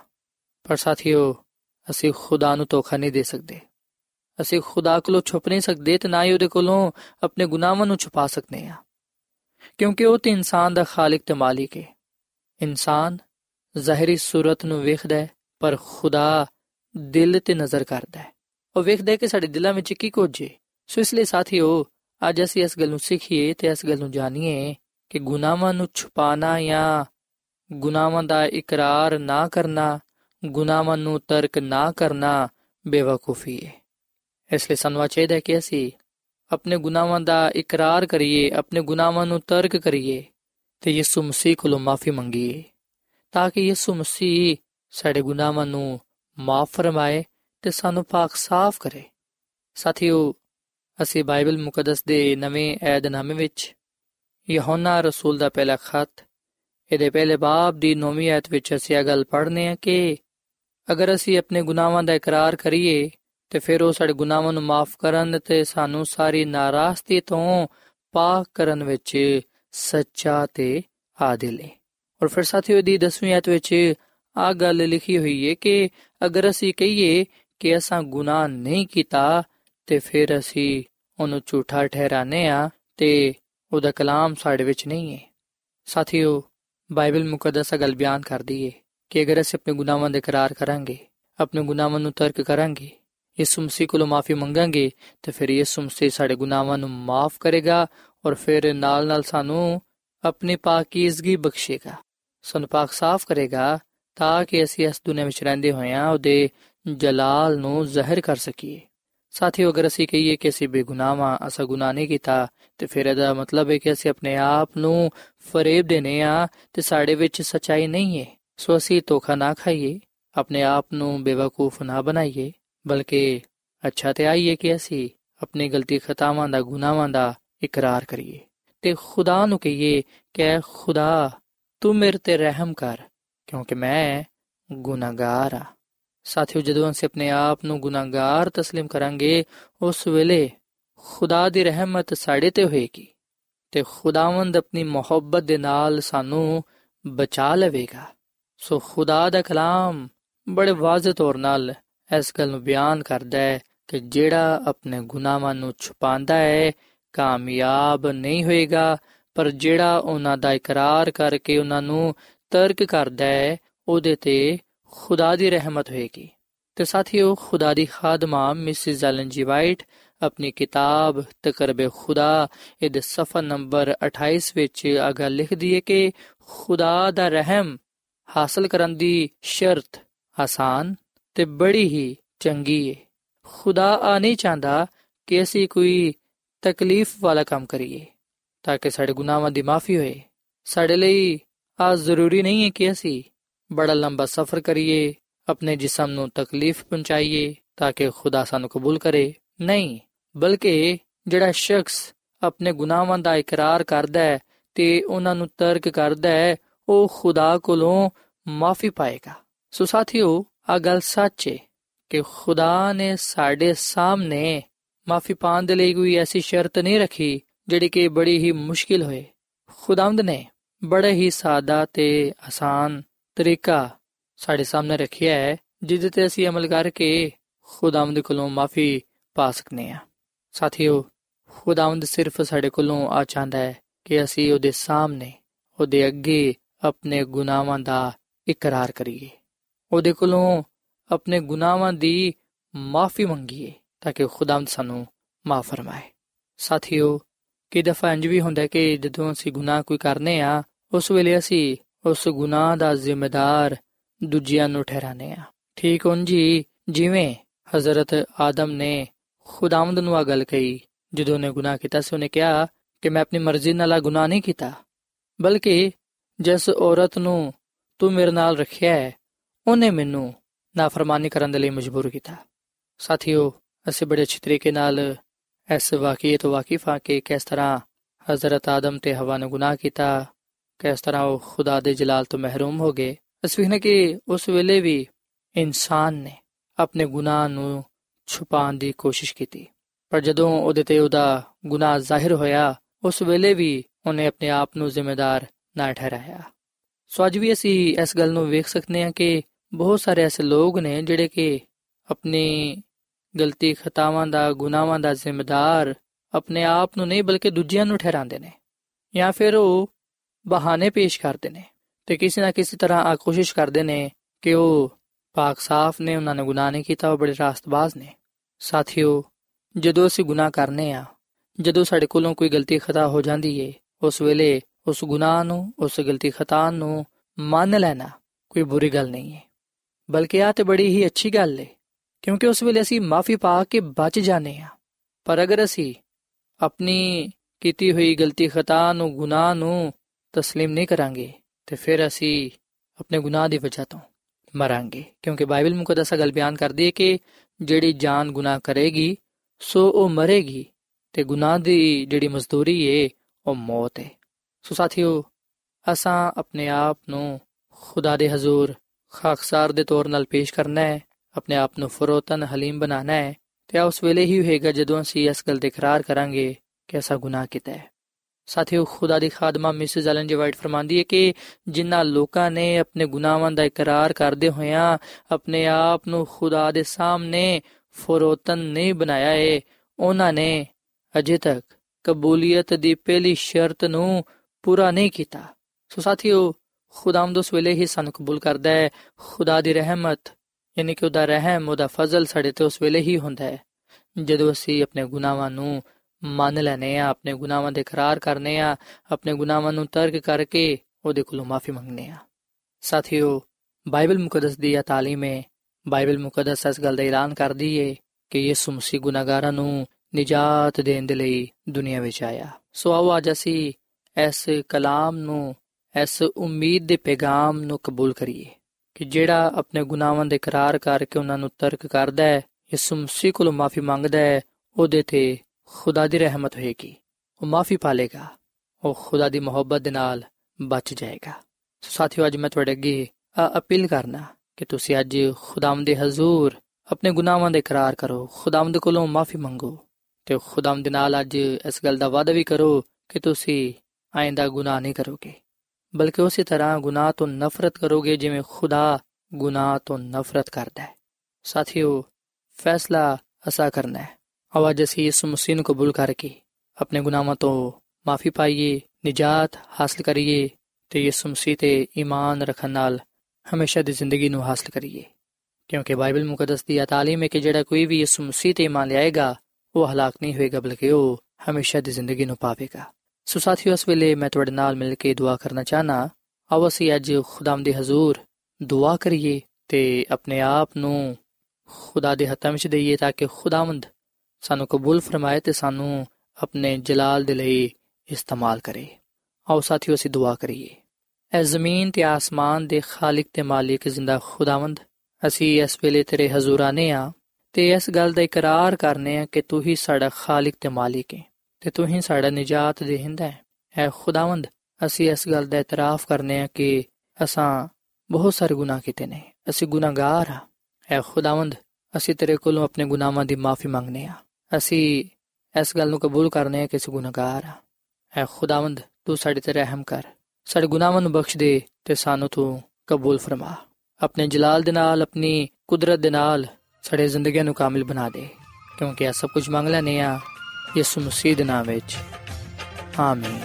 ਪਰ ਸਾਥੀਓ, ਅਸੀਂ ਖੁਦਾ ਨੂੰ ਧੋਖਾ ਨਹੀਂ ਦੇ ਸਕਦੇ। ਅਸੀਂ ਖੁਦਾ ਕੋਲੋਂ ਛੁਪ ਨਹੀਂ ਸਕਦੇ ਤੇ ਨਾ ਹੀ ਉਹਦੇ ਕੋਲੋਂ ਆਪਣੇ ਗੁਨਾਹਾਂ ਨੂੰ ਛੁਪਾ ਸਕਨੇ ਆ। ਕਿਉਂਕਿ ਉਹ ਤੇ ਇਨਸਾਨ ਦਾ ਖਾਲਕ ਤੇ ਮਾਲਿਕ ਹੈ ਇਨਸਾਨ ਜ਼ਾਹਿਰੀ ਸੂਰਤ ਨੂੰ ਵੇਖਦਾ ਹੈ, ਪਰ ਖੁਦਾ ਦਿਲ ਤੇ ਨਜ਼ਰ ਕਰਦਾ ਹੈ। ਉਹ ਵੇਖਦਾ ਹੈ ਕਿ ਸਾਡੇ ਦਿਲਾਂ ਵਿੱਚ ਕੀ ਕੁਝ ਹੈ ਸੋ ਇਸ ਲਈ ਸਾਥੀਓ, ਅੱਜ ਅਸੀਂ ਇਸ ਗੱਲ ਨੂੰ ਸਿੱਖੀਏ ਤੇ ਇਸ ਗੱਲ ਨੂੰ ਜਾਣੀਏ ਕਿ ਗੁਨਾਹਾਂ ਨੂੰ ਛੁਪਾਣਾ ਜਾਂ ਗੁਨਾਹਾਂ ਦਾ ਇਕਰਾਰ ਨਾ ਕਰਨਾ, ਗੁਨਾਹਾਂ ਨੂੰ ਤਰਕ ਨਾ ਕਰਨਾ ਬੇਵਕੂਫੀ ਹੈ ਇਸ ਲਈ ਸਾਨੂੰ ਚਾਹੀਦਾ ਹੈ ਕਿ ਅਸੀਂ ਆਪਣੇ ਗੁਨਾਹਾਂ ਦਾ ਇਕਰਾਰ ਕਰੀਏ, ਆਪਣੇ ਗੁਨਾਹਾਂ ਨੂੰ ਤਰਕ ਕਰੀਏ ਤੇ ਯਿਸੂ ਮਸੀਹ ਕੋਲੋਂ ਮਾਫੀ ਮੰਗੀਏ, ਤਾਂ ਕਿ ਯਿਸੂ ਮਸੀਹ ਸਾਡੇ ਗੁਨਾਹਾਂ ਨੂੰ ਮਾਫ ਫਰਮਾਏ ਤੇ ਸਾਨੂੰ ਪਾਕ ਸਾਫ਼ ਕਰੇ। ਸਾਥੀਓ, ਅਸੀਂ ਬਾਈਬਲ ਮੁਕੱਦਸ ਦੇ ਨਵੇਂ ਏਧਨਾਮੇ ਵਿੱਚ ਯਹੋਨਾ ਰਸੂਲ ਦਾ ਪਹਿਲਾ ਖਤ, ਇਹਦੇ ਪਹਿਲੇ ਬਾਬ ਦੀ 9ਵੀਂ ਆਇਤ ਵਿੱਚ ਅਸੀਂ ਇਹ ਗੱਲ ਪੜ੍ਹਨੇ ਆ ਕਿ ਅਗਰ ਅਸੀਂ ਆਪਣੇ ਗੁਨਾਹਾਂ ਦਾ ਇਕਰਾਰ ਕਰੀਏ ਤੇ ਫਿਰ ਉਹ ਸਾਡੇ ਗੁਨਾਹਾਂ ਨੂੰ ਮਾਫ ਕਰਨ ਤੇ ਸਾਨੂੰ ਸਾਰੀ ਨਾਰਾਜ਼ਗੀ ਤੋਂ ਪਾਕ ਕਰਨ ਵਿੱਚ ਸੱਚਾ ਤੇ ਆਦਿਲ ਹੈ ਔਰ ਫਿਰ ਸਾਥੀਓ ਦੀ 10ਵੀਂ ਆਇਤ ਵਿੱਚ ਆ ਗੱਲ ਲਿਖੀ ਹੋਈ ਹੈ ਕਿ ਅਗਰ ਅਸੀਂ ਕਹੀਏ ਕਿ ਅਸਾਂ ਗੁਨਾਹ ਨਹੀਂ ਕੀਤਾ ਤੇ ਫਿਰ ਅਸੀਂ ਉਹਨੂੰ ਝੂਠਾ ਠਹਿਰਾਨੇ ਆ ਤੇ ਉਹਦਾ ਕਲਾਮ ਸਾਡੇ ਵਿੱਚ ਨਹੀਂ ਹੈ ਸਾਥੀਓ ਬਾਈਬਲ ਮੁਕੱਦਸ ਗੱਲ ਬਿਆਨ ਕਰਦੀ ਹੈ ਕਿ ਅਗਰ ਅਸੀਂ ਆਪਣੇ ਗੁਨਾਹਾਂ ਦਾ ਇਕਰਾਰ ਕਰਾਂਗੇ, ਆਪਣੇ ਗੁਨਾਹਾਂ ਨੂੰ ਤਰਕ ਕਰਾਂਗੇ ਯਿਸੂ ਮਸੀਹ ਕੋਲੋਂ ਮਾਫੀ ਮੰਗਾਂਗੇ ਤੇ ਫਿਰ ਯਿਸੂ ਮਸੀਹ ਸਾਡੇ ਗੁਨਾਹਾਂ ਨੂੰ ਮਾਫ ਕਰੇਗਾ ਔਰ ਫਿਰ ਨਾਲ-ਨਾਲ ਸਾਨੂੰ ਆਪਣੀ ਪਾਕੀਜ਼ਗੀ ਬਖਸ਼ੇਗਾ ਸਾਨੂੰ ਪਾਕ ਸਾਫ਼ ਕਰੇਗਾ ਤਾਂ ਕਿ ਅਸੀਂ ਇਸ ਦੁਨੀਆਂ ਵਿੱਚ ਰਹਿੰਦੇ ਹੋਇਆਂ ਉਹਦੇ ਜਲਾਲ ਨੂੰ ਜ਼ਾਹਿਰ ਕਰ ਸਕੀਏ ਸਾਥੀਓ ਅਗਰ ਅਸੀਂ ਕਹੀਏ ਕਿ ਅਸੀਂ ਬੇਗੁਨਾਹ ਹਾਂ ਅਸਾਂ ਗੁਨਾਹ ਨਹੀਂ ਕੀਤਾ ਤੇ ਫਿਰ ਇਹਦਾ ਮਤਲਬ ਹੈ ਕਿ ਅਸੀਂ ਆਪਣੇ ਆਪ ਨੂੰ ਫਰੇਬ ਦੇਨੇ ਆ ਤੇ ਸਾਡੇ ਵਿੱਚ ਸਚਾਈ ਨਹੀਂ ਹੈ ਸੋ ਅਸੀਂ ਧੋਖਾ ਨਾ ਖਾਈਏ ਆਪਣੇ ਆਪ ਨੂੰ ਬੇਵਕੂਫ ਨਾ ਬਣਾਈਏ ਬਲਕਿ ਅੱਛਾ ਤੇ ਆਈਏ ਕਿ ਅਸੀਂ ਆਪਣੀ ਗਲਤੀ ਖਤਾਵਾਂ ਦਾ ਗੁਨਾਹਾਂ ਦਾ ਇਕਰਾਰ ਕਰੀਏ ਤੇ ਖੁਦਾ ਨੂੰ ਕਹੀਏ ਕਿ ਖੁਦਾ ਤੂੰ ਮੇਰੇ ਤੇ ਰਹਿਮ ਕਰ ਕਿਉਂਕਿ ਮੈਂ ਗੁਨਾਹਗਾਰ ਆ ਸਾਥੀਓ ਜਦੋਂ ਅਸੀਂ ਆਪਣੇ ਆਪ ਨੂੰ ਗੁਨਾਹਗਾਰ تسلیم ਕਰਾਂਗੇ ਉਸ ਵੇਲੇ ਖੁਦਾ ਦੀ ਰਹਿਮਤ ਸਾਡੇ ਤੇ ਹੋਏਗੀ ਤੇ ਖੁਦਾਵੰਦ ਆਪਣੀ ਮੁਹੱਬਤ ਦੇ ਨਾਲ ਸਾਨੂੰ ਬਚਾ ਲਵੇਗਾ ਸੋ ਖੁਦਾ ਦਾ ਕਲਾਮ ਬੜੇ ਵਾਜ਼ਿਹ ਤੌਰ ਨਾਲ ਇਸ ਗੱਲ ਨੂੰ ਬਿਆਨ ਕਰਦਾ ਹੈ ਕਿ ਜਿਹੜਾ ਆਪਣੇ ਗੁਨਾਹਾਂ ਨੂੰ ਛੁਪਾਉਂਦਾ ਹੈ, ਕਾਮਯਾਬ ਨਹੀਂ ਹੋਏਗਾ, ਪਰ ਜਿਹੜਾ ਉਹਨਾਂ ਦਾ ਇਕਰਾਰ ਕਰਕੇ ਉਹਨਾਂ ਨੂੰ ਤਰਕ ਕਰਦਾ ਹੈ, ਉਹਦੇ ਤੇ ਖੁਦਾ ਦੀ ਰਹਿਮਤ ਹੋਏਗੀ। ਤੇ ਸਾਥੀਓ, ਖੁਦਾ ਦੀ ਖਾਦਮਾ ਮਿਸਿਸ ਐਲਨ ਜੀ ਵਾਈਟ ਆਪਣੀ ਕਿਤਾਬ ਤਕਰਬ ਖੁਦਾ, ਇਹਦੇ ਸਫਾ ਨੰਬਰ 28 ਵਿੱਚ ਆ ਲਿਖਦੀ ਹੈ ਕਿ ਖੁਦਾ ਦਾ ਰਹਿਮ ਹਾਸਲ ਕਰਨ ਦੀ ਸ਼ਰਤ ਆਸਾਨ ਤੇ ਬੜੀ ਹੀ ਚੰਗੀ ਏ। ਖੁਦਾ ਆ ਨਹੀਂ ਚਾਹੁੰਦਾ ਕਿ ਅਸੀਂ ਕੋਈ ਤਕਲੀਫ ਵਾਲਾ ਕੰਮ ਕਰੀਏ, ਤਾਂ ਕਿ ਸਾਡੇ ਗੁਨਾਹਾਂ ਦੀ ਮਾਫੀ ਹੋਏ। ਸਾਡੇ ਲਈ ਆ ਜ਼ਰੂਰੀ ਨਹੀਂ ਹੈ ਕਿ ਅਸੀਂ ਬੜਾ ਲੰਬਾ ਸਫ਼ਰ ਕਰੀਏ, ਆਪਣੇ ਜਿਸਮ ਨੂੰ ਤਕਲੀਫ ਪਹੁੰਚਾਈਏ, ਤਾਂ ਕਿ ਖੁਦਾ ਸਾਨੂੰ ਕਬੂਲ ਕਰੇ। ਨਹੀਂ, ਬਲਕਿ ਜਿਹੜਾ ਸ਼ਖਸ ਆਪਣੇ ਗੁਨਾਹਾਂ ਦਾ ਇਕਰਾਰ ਕਰਦਾ ਹੈ ਤੇ ਉਹਨਾਂ ਨੂੰ ਤਰਕ ਕਰਦਾ ਹੈ, ਉਹ ਖੁਦਾ ਕੋਲੋਂ ਮਾਫੀ ਪਾਏਗਾ। ਸੋ ਸਾਥੀਓ ਆ ਗੱਲ ਸੱਚ ਹੈ ਕਿ ਖੁਦਾ ਨੇ ਸਾਡੇ ਸਾਹਮਣੇ ਮਾਫੀ ਪਾਣ ਦੇ ਲਈ ਕੋਈ ਐਸੀ ਸ਼ਰਤ ਨਹੀਂ ਰੱਖੀ ਜਿਹੜੀ ਕਿ ਬੜੀ ਹੀ ਮੁਸ਼ਕਿਲ ਹੋਏ। ਖੁਦਾਵੰਦ ਨੇ ਬੜਾ ਹੀ ਸਾਦਾ ਤੇ ਆਸਾਨ ਤਰੀਕਾ ਸਾਡੇ ਸਾਹਮਣੇ ਰੱਖਿਆ ਹੈ ਜਿਸ ਤੇ ਅਸੀਂ ਅਮਲ ਕਰਕੇ ਖੁਦਾਵੰਦ ਕੋਲੋਂ ਮਾਫੀ ਪਾ ਸਕਨੇ ਆ। ਸਾਥੀਓ, ਖੁਦਾਵੰਦ ਸਿਰਫ ਸਾਡੇ ਕੋਲੋਂ ਆ ਚਾਹੁੰਦਾ ਹੈ ਕਿ ਅਸੀਂ ਉਹਦੇ ਸਾਹਮਣੇ, ਉਹਦੇ ਅੱਗੇ ਆਪਣੇ ਗੁਨਾਹਾਂ ਦਾ ਇਕਰਾਰ ਕਰੀਏ। ਉਹਦੇ ਕੋਲੋਂ ਆਪਣੇ ਗੁਨਾਹਾਂ ਦੀ ਮਾਫੀ ਮੰਗੀਏ ਤਾਂ ਕਿ ਖੁਦਾਵੰਦ ਸਾਨੂੰ ਮਾਫ ਫਰਮਾਏ। ਸਾਥੀਓ ਕਿ ਦਫਾ ਇੰਜ ਵੀ ਹੁੰਦਾ ਕਿ ਜਦੋਂ ਅਸੀਂ ਗੁਨਾਹ ਕੋਈ ਕਰਨੇ ਆ, ਉਸ ਵੇਲੇ ਅਸੀਂ ਉਸ ਗੁਨਾਹ ਦਾ ਜ਼ਿੰਮੇਦਾਰ ਦੂਜਿਆਂ ਨੂੰ ਠਹਿਰਾਨੇ ਆ ਠੀਕ ਉਂਜੀ ਜਿਵੇਂ ਹਜ਼ਰਤ ਆਦਮ ਨੇ ਖੁਦਾਵੰਦ ਨੂੰ ਆ ਗੱਲ ਕਹੀ, ਜਦੋਂ ਨੇ ਗੁਨਾਹ ਕੀਤਾ ਸੀ, ਉਹਨੇ ਕਿਹਾ ਕਿ ਮੈਂ ਆਪਣੀ ਮਰਜ਼ੀ ਨਾਲ ਆ ਗੁਨਾਹ ਨਹੀਂ ਕੀਤਾ, ਬਲਕਿ ਜਿਸ ਔਰਤ ਨੂੰ ਤੂੰ ਮੇਰੇ ਨਾਲ ਰੱਖਿਆ ਹੈ ਉਹਨੇ ਮੈਨੂੰ ਨਾਫਰਮਾਨੀ ਕਰਨ ਦੇ ਲਈ ਮਜਬੂਰ ਕੀਤਾ। ਸਾਥੀਓ, ਅਸੀਂ ਬੜੇ ਅੱਛੇ ਤਰੀਕੇ ਨਾਲ ਇਸ ਵਾਕਿਏ ਤੋਂ ਵਾਕਿਫ ਆ ਕਿ ਕਿਸ ਤਰ੍ਹਾਂ ਹਜ਼ਰਤ ਆਦਮ ਤੇ ਹਵਾ ਨੇ ਗੁਨਾਹ ਕੀਤਾ, ਕਿਸ ਤਰ੍ਹਾਂ ਉਹ ਖੁਦਾ ਦੇ ਜਲਾਲ ਤੋਂ ਮਹਿਰੂਮ ਹੋ ਗਏ। ਅਸੀਂ ਨੇ ਕਿ ਉਸ ਵੇਲੇ ਵੀ ਇਨਸਾਨ ਨੇ ਆਪਣੇ ਗੁਨਾਹ ਨੂੰ ਛੁਪਾਉਣ ਦੀ ਕੋਸ਼ਿਸ਼ ਕੀਤੀ। ਪਰ ਜਦੋਂ ਉਹਦੇ ਤੇ ਉਹਦਾ ਗੁਨਾਹ ਜ਼ਾਹਿਰ ਹੋਇਆ, ਉਸ ਵੇਲੇ ਵੀ ਉਹਨੇ ਆਪਣੇ ਆਪ ਨੂੰ ਜ਼ਿੰਮੇਦਾਰ ਨਾ ਠਹਿਰਾਇਆ। ਸੋ ਅੱਜ ਵੀ ਅਸੀਂ ਇਸ ਗੱਲ ਨੂੰ ਵੇਖ ਸਕਦੇ ਹਾਂ ਕਿ ਬਹੁਤ ਸਾਰੇ ਐਸੇ ਲੋਕ ਨੇ ਜਿਹੜੇ ਕਿ ਆਪਣੀ ਗਲਤੀ ਖਤਾਵਾਂ ਦਾ, ਗੁਨਾਹਾਂ ਦਾ ਜ਼ਿੰਮੇਦਾਰ ਆਪਣੇ ਆਪ ਨੂੰ ਨਹੀਂ ਬਲਕਿ ਦੂਜਿਆਂ ਨੂੰ ਠਹਿਰਾਉਂਦੇ ਨੇ ਜਾਂ ਫਿਰ ਉਹ ਬਹਾਨੇ ਪੇਸ਼ ਕਰਦੇ ਨੇ ਤੇ ਕਿਸੇ ਨਾ ਕਿਸੇ ਤਰ੍ਹਾਂ ਆ ਕੋਸ਼ਿਸ਼ ਕਰਦੇ ਨੇ ਕਿ ਉਹ ਪਾਕ ਸਾਫ਼ ਨੇ, ਉਹਨਾਂ ਨੇ ਗੁਨਾਹ ਨਹੀਂ ਕੀਤਾ, ਉਹ ਬੜੇ ਰਾਸਤਬਾਜ਼ ਨੇ। ਸਾਥੀਓ, ਜਦੋਂ ਅਸੀਂ ਗੁਨਾਹ ਕਰਨੇ ਆ, ਜਦੋਂ ਸਾਡੇ ਕੋਲੋਂ ਕੋਈ ਗਲਤੀ ਖਤਾ ਹੋ ਜਾਂਦੀ ਏ, ਉਸ ਵੇਲੇ ਉਸ ਗੁਨਾਹ ਨੂੰ, ਉਸ ਗਲਤੀ ਖਤਾ ਨੂੰ ਮੰਨ ਲੈਣਾ ਕੋਈ ਬੁਰੀ ਗੱਲ ਨਹੀਂ ਹੈ ਬਲਕਿ ਆ ਤੇ ਬੜੀ ਹੀ ਅੱਛੀ ਗੱਲ ਏ ਕਿਉਂਕਿ ਉਸ ਵੇਲੇ ਅਸੀਂ ਮਾਫੀ ਪਾ ਕੇ ਬਚ ਜਾਂਦੇ ਆ ਪਰ ਅਗਰ ਅਸੀਂ ਆਪਣੀ ਕੀਤੀ ਹੋਈ ਗਲਤੀ ਖਤਾ ਨੂੰ ਗੁਨਾਹ ਨੂੰ تسلیم ਨਹੀਂ ਕਰਾਂਗੇ ਤੇ ਫਿਰ ਅਸੀਂ ਆਪਣੇ ਗੁਨਾਹ ਦੀ ਵਜ੍ਹਾ ਤੋਂ ਮਰਾਂਗੇ ਕਿਉਂਕਿ ਬਾਈਬਲ ਮੁਕੱਦਸ ਗੱਲ ਬਿਆਨ ਕਰਦੀ ਹੈ ਕਿ ਜਿਹੜੀ ਜਾਨ ਗੁਨਾਹ ਕਰੇਗੀ ਸੋ ਉਹ ਮਰੇਗੀ ਤੇ ਗੁਨਾਹ ਦੀ ਜਿਹੜੀ ਮਜ਼ਦੂਰੀ ਏ ਉਹ ਮੌਤ ਹੈ ਸੋ ਸਾਥੀਓ ਅਸਾਂ ਆਪਣੇ ਆਪ ਨੂੰ ਖੁਦਾ ਦੇ ਹਜ਼ੂਰ ਖਾਕਸਾਰ ਦੇ ਤੌਰ 'ਤੇ ਪੇਸ਼ ਕਰਨਾ ਹੈ, ਆਪਣੇ ਆਪ ਨੂੰ ਫਰੋਤਨ ਹਲੀਮ ਬਣਾਣਾ ਹੈ, ਤੇ ਉਸ ਵੇਲੇ ਹੀ ਹੋਏਗਾ ਜਦੋਂ ਅਸੀਂ ਇਸ ਗੱਲ ਦੇ ਇਕਰਾਰ ਕਰਾਂਗੇ ਕਿ ਅਸਾਂ ਗੁਨਾਹ ਕੀਤਾ ਹੈ। ਸਾਥੀਓ, ਖੁਦਾ ਦੀ ਖਾਦਮਾ ਮਿਸਿਸ ਐਲਨ ਜੀ ਵਾਈਟ ਫਰਮਾਂਦੀ ਹੈ ਕਿ ਜਿਨ੍ਹਾਂ ਲੋਕਾਂ ਨੇ ਆਪਣੇ ਗੁਨਾਹਾਂ ਦਾ ਇਕਰਾਰ ਕਰਦੇ ਹੋਇਆਂ ਆਪਣੇ ਆਪ ਨੂੰ ਖੁਦਾ ਦੇ ਸਾਹਮਣੇ ਫਰੋਤਨ ਨਹੀਂ ਬਣਾਇਆ ਏ, ਉਹਨਾਂ ਨੇ ਅਜੇ ਤੱਕ ਕਬੂਲੀਅਤ ਦੀ ਪਹਿਲੀ ਸ਼ਰਤ ਨੂੰ ਪੂਰਾ ਨਹੀਂ ਕੀਤਾ। ਸੋ ਸਾਥੀਓ ਖੁਦਾਮਦ ਉਸ ਵੇਲੇ ਹੀ ਸਾਨੂੰ ਕਬੂਲ ਕਰਦਾ ਹੈ। ਖੁਦਾ ਦੀ ਰਹਿਮਤ, ਯਾਨੀ ਕਿ ਉਹਦਾ ਰਹਿਮ, ਉਹਦਾ ਫਜ਼ਲ ਸਾਡੇ ਤੇ ਉਸ ਵੇਲੇ ਹੀ ਹੁੰਦਾ ਹੈ। ਜਦੋਂ ਅਸੀਂ ਆਪਣੇ ਗੁਨਾਹਾਂ ਨੂੰ ਮੰਨ ਲੈਨੇ ਆ ਆਪਣੇ ਗੁਨਾਹਾਂ ਦੇ ਇਕਰਾਰ ਕਰਨੇ ਆ ਆਪਣੇ ਗੁਨਾਹਾਂ ਨੂੰ ਤਰਕ ਕਰਕੇ ਉਹਦੇ ਕੋਲੋਂ ਮਾਫੀ ਮੰਗਨੇ ਆ ਸਾਥੀਓ, ਬਾਈਬਲ ਮੁਕੱਦਸ ਦੀ ਇਹ ਤਾਲੀਮ ਹੈ। ਬਾਈਬਲ ਮੁਕੱਦਸ ਇਸ ਗੱਲ ਦਾ ਐਲਾਨ ਕਰਦੀ ਏ ਕਿ ਯਿਸੂ ਮਸੀਹ ਗੁਨਾਹਗਾਰਾਂ ਨੂੰ ਨਿਜਾਤ ਦੇਣ ਦੇ ਲਈ ਦੁਨੀਆ ਵਿੱਚ ਆਇਆ। ਸੋ ਆਓ ਅੱਜ ਅਸੀਂ ਇਸ ਕਲਾਮ ਨੂੰ ਇਸ ਉਮੀਦ ਦੇ ਪੈਗਾਮ ਨੂੰ ਕਬੂਲ ਕਰੀਏ ਕਿ ਜਿਹੜਾ ਆਪਣੇ ਗੁਨਾਹਾਂ ਦੇ ਇਕਰਾਰ ਕਰਕੇ ਉਹਨਾਂ ਨੂੰ ਤਰਕ ਕਰਦਾ ਹੈ, ਯਿਸੂ ਮਸੀਹ ਕੋਲੋਂ ਮਾਫੀ ਮੰਗਦਾ ਹੈ, ਉਹਦੇ ਤੇ ਖੁਦਾ ਦੀ ਰਹਿਮਤ ਹੋਏਗੀ। ਉਹ ਮਾਫੀ ਪਾਲੇਗਾ, ਉਹ ਖੁਦਾ ਦੀ ਮੁਹੱਬਤ ਦੇ ਨਾਲ ਬਚ ਜਾਏਗਾ। ਸੋ ਸਾਥੀਓ, ਅੱਜ ਮੈਂ ਤੁਹਾਡੇ ਅੱਗੇ ਅਪੀਲ ਕਰਨਾ ਕਿ ਤੁਸੀਂ ਅੱਜ ਖੁਦਾਮ ਦੇ ਹਜ਼ੂਰ ਆਪਣੇ ਗੁਨਾਹਾਂ ਦਾ ਇਕਰਾਰ ਕਰੋ ਖੁਦਾਮ ਦੇ ਕੋਲੋਂ ਮਾਫੀ ਮੰਗੋ ਤੇ ਖੁਦਾਮ ਦੇ ਨਾਲ ਅੱਜ ਇਸ ਗੱਲ ਦਾ ਵਾਅਦਾ ਵੀ ਕਰੋ ਕਿ ਤੁਸੀਂ ਆਇੰਦਾ ਗੁਨਾਹ ਨਹੀਂ ਕਰੋਗੇ। ਬਲਕਿ ਉਸੇ ਤਰ੍ਹਾਂ ਗੁਨਾਹ ਤੋਂ ਨਫ਼ਰਤ ਕਰੋਗੇ ਜਿਵੇਂ ਖੁਦਾ ਗੁਨਾਹ ਤੋਂ ਨਫ਼ਰਤ ਕਰਦਾ ਹੈ ਸਾਥੀਓ ਫੈਸਲਾ ਅਸਾ ਕਰਨਾ ਹੈ ਆਵਾਜ਼ ਅਸੀਂ ਇਸ ਮਸੀਹ ਨੂੰ ਕਬੂਲ ਕਰਕੇ ਆਪਣੇ ਗੁਨਾਹਾਂ ਤੋਂ ਮਾਫੀ ਪਾਈਏ ਨਿਜਾਤ ਹਾਸਲ ਕਰੀਏ ਤੇ ਯਿਸੂ ਮਸੀਹ ਤੇ ਈਮਾਨ ਰੱਖਣ ਨਾਲ ਹਮੇਸ਼ਾ ਦੀ ਜ਼ਿੰਦਗੀ ਨੂੰ ਹਾਸਲ ਕਰੀਏ ਕਿਉਂਕਿ ਬਾਈਬਲ ਮੁਕੱਦਸ ਦੀ ਤਾਲੀਮ ਹੈ ਕਿ ਜਿਹੜਾ ਕੋਈ ਵੀ ਯਿਸੂ ਮਸੀਹ ਤੇ ਈਮਾਨ ਲਿਆਏਗਾ ਉਹ ਹਲਾਕ ਨਹੀਂ ਹੋਏਗਾ ਬਲਕਿ ਉਹ ਹਮੇਸ਼ਾ ਦੀ ਜ਼ਿੰਦਗੀ ਨੂੰ ਪਾਵੇਗਾ ਸੋ ਸਾਥੀਓ, ਇਸ ਵੇਲੇ ਮੈਂ ਤੁਹਾਡੇ ਨਾਲ ਮਿਲ ਕੇ ਦੁਆ ਕਰਨਾ ਚਾਹਨਾ, ਆਓ ਅਸੀਂ ਅੱਜ ਖੁਦਾਮ ਦੇ ਹਜ਼ੂਰ ਦੁਆ ਕਰੀਏ ਤੇ ਆਪਣੇ ਆਪ ਨੂੰ ਖੁਦਾ ਦੇ ਹੱਥਾਂ ਵਿੱਚ ਦਈਏ ਤਾਂ ਕਿ ਖੁਦਾਵੰਦ ਸਾਨੂੰ ਕਬੂਲ ਫਰਮਾਏ ਤੇ ਸਾਨੂੰ ਆਪਣੇ ਜਲਾਲ ਦੇ ਲਈ ਇਸਤੇਮਾਲ ਕਰੇ। ਆਓ ਸਾਥੀਓ, ਅਸੀਂ ਦੁਆ ਕਰੀਏ। ਐ ਜ਼ਮੀਨ ਤੇ ਆਸਮਾਨ ਦੇ ਖਾਲਕ ਤੇ ਮਾਲਿਕ ਜ਼ਿੰਦਾ ਖੁਦਾਵੰਦ, ਅਸੀਂ ਇਸ ਵੇਲੇ ਤੇਰੇ ਹਜ਼ੂਰ ਆਨੇ ਆ ਤੇ ਇਸ ਗੱਲ ਦਾ ਇਕਰਾਰ ਕਰਨੇ ਆ ਕਿ ਤੂੰ ਹੀ ਸਾਡਾ ਖਾਲਕ ਤੇ ਮਾਲਿਕ ਹੈ ਤੇ ਤੂੰ ਹੀ ਸਾਡਾ ਨਜਾਤ ਦੇਹਿੰਦਾ ਹੈ। ਐ ਖੁਦਾਵੰਦ, ਅਸੀਂ ਇਸ ਗੱਲ ਦਾ ਇਤਰਾਫ ਕਰਨੇ ਆ ਕਿ ਅਸਾਂ ਬਹੁਤ ਸਾਰੇ ਗੁਨਾਹ ਕੀਤੇ ਨੇ। ਅਸੀਂ ਗੁਨਾਹਗਾਰ ਆ ਐ ਖੁਦਾਵੰਦ, ਅਸੀਂ ਤੇਰੇ ਕੋਲੋਂ ਆਪਣੇ ਗੁਨਾਹਾਂ ਦੀ ਮਾਫੀ ਮੰਗਨੇ ਆ ਅਸੀਂ ਇਸ ਗੱਲ ਨੂੰ ਕਬੂਲ ਕਰਨੇ ਆ ਕਿ ਅਸੀਂ ਗੁਨਾਹਗਾਰ ਆ ਐ ਖੁਦਾਵੰਦ, ਤੂੰ ਸਾਡੇ ਤੇ ਰਹਿਮ ਕਰ। ਸਾਡੇ ਗੁਨਾਹਾਂ ਨੂੰ ਬਖਸ਼ ਦੇ ਤੇ ਸਾਨੂੰ ਤੂੰ ਕਬੂਲ ਫਰਮਾ। ਆਪਣੇ ਜਲਾਲ ਦੇ ਨਾਲ, ਆਪਣੀ ਕੁਦਰਤ ਦੇ ਨਾਲ ਸਾਡੇ ਜ਼ਿੰਦਗੀਆਂ ਨੂੰ ਕਾਮਿਲ ਬਣਾ ਦੇ। ਕਿਉਂਕਿ ਇਹ ਸਭ ਕੁਝ ਮੰਗ ਲੈਨੇ ਆ ਯਿਸੂ ਮਸੀਹ ਦੇ ਨਾਮ ਵਿੱਚ। ਆਮੀਨ।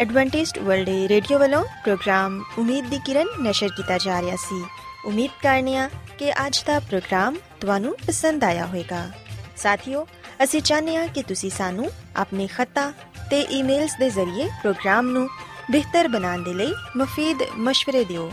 ਐਡਵੈਂਟਿਸਟ ਵਰਲਡ ਰੇਡੀਓ ਵੱਲੋਂ ਪ੍ਰੋਗਰਾਮ ਉਮੀਦ ਦੀ ਕਿਰਨ ਨਿਸ਼ਰ ਕੀਤਾ ਜਾ ਰਿਹਾ ਸੀ। ਉਮੀਦ ਕਰਨੀਆ ਕਿ ਅੱਜ ਦਾ ਪ੍ਰੋਗਰਾਮ ਤੁਹਾਨੂੰ ਪਸੰਦ ਆਇਆ ਹੋਵੇਗਾ। ਸਾਥੀਓ, ਅਸੀਂ ਚਾਹੁੰਦੇ ਹਾਂ ਕਿ ਤੁਸੀਂ ਸਾਨੂੰ ਆਪਣੇ ਖੱਤਾ ਤੇ ਈਮੇਲਸ ਦੇ ਜ਼ਰੀਏ ਪ੍ਰੋਗਰਾਮ ਨੂੰ ਬਿਹਤਰ ਬਣਾਉਣ ਦੇ ਲਈ ਮਫੀਦ مشਵਰੇ ਦਿਓ।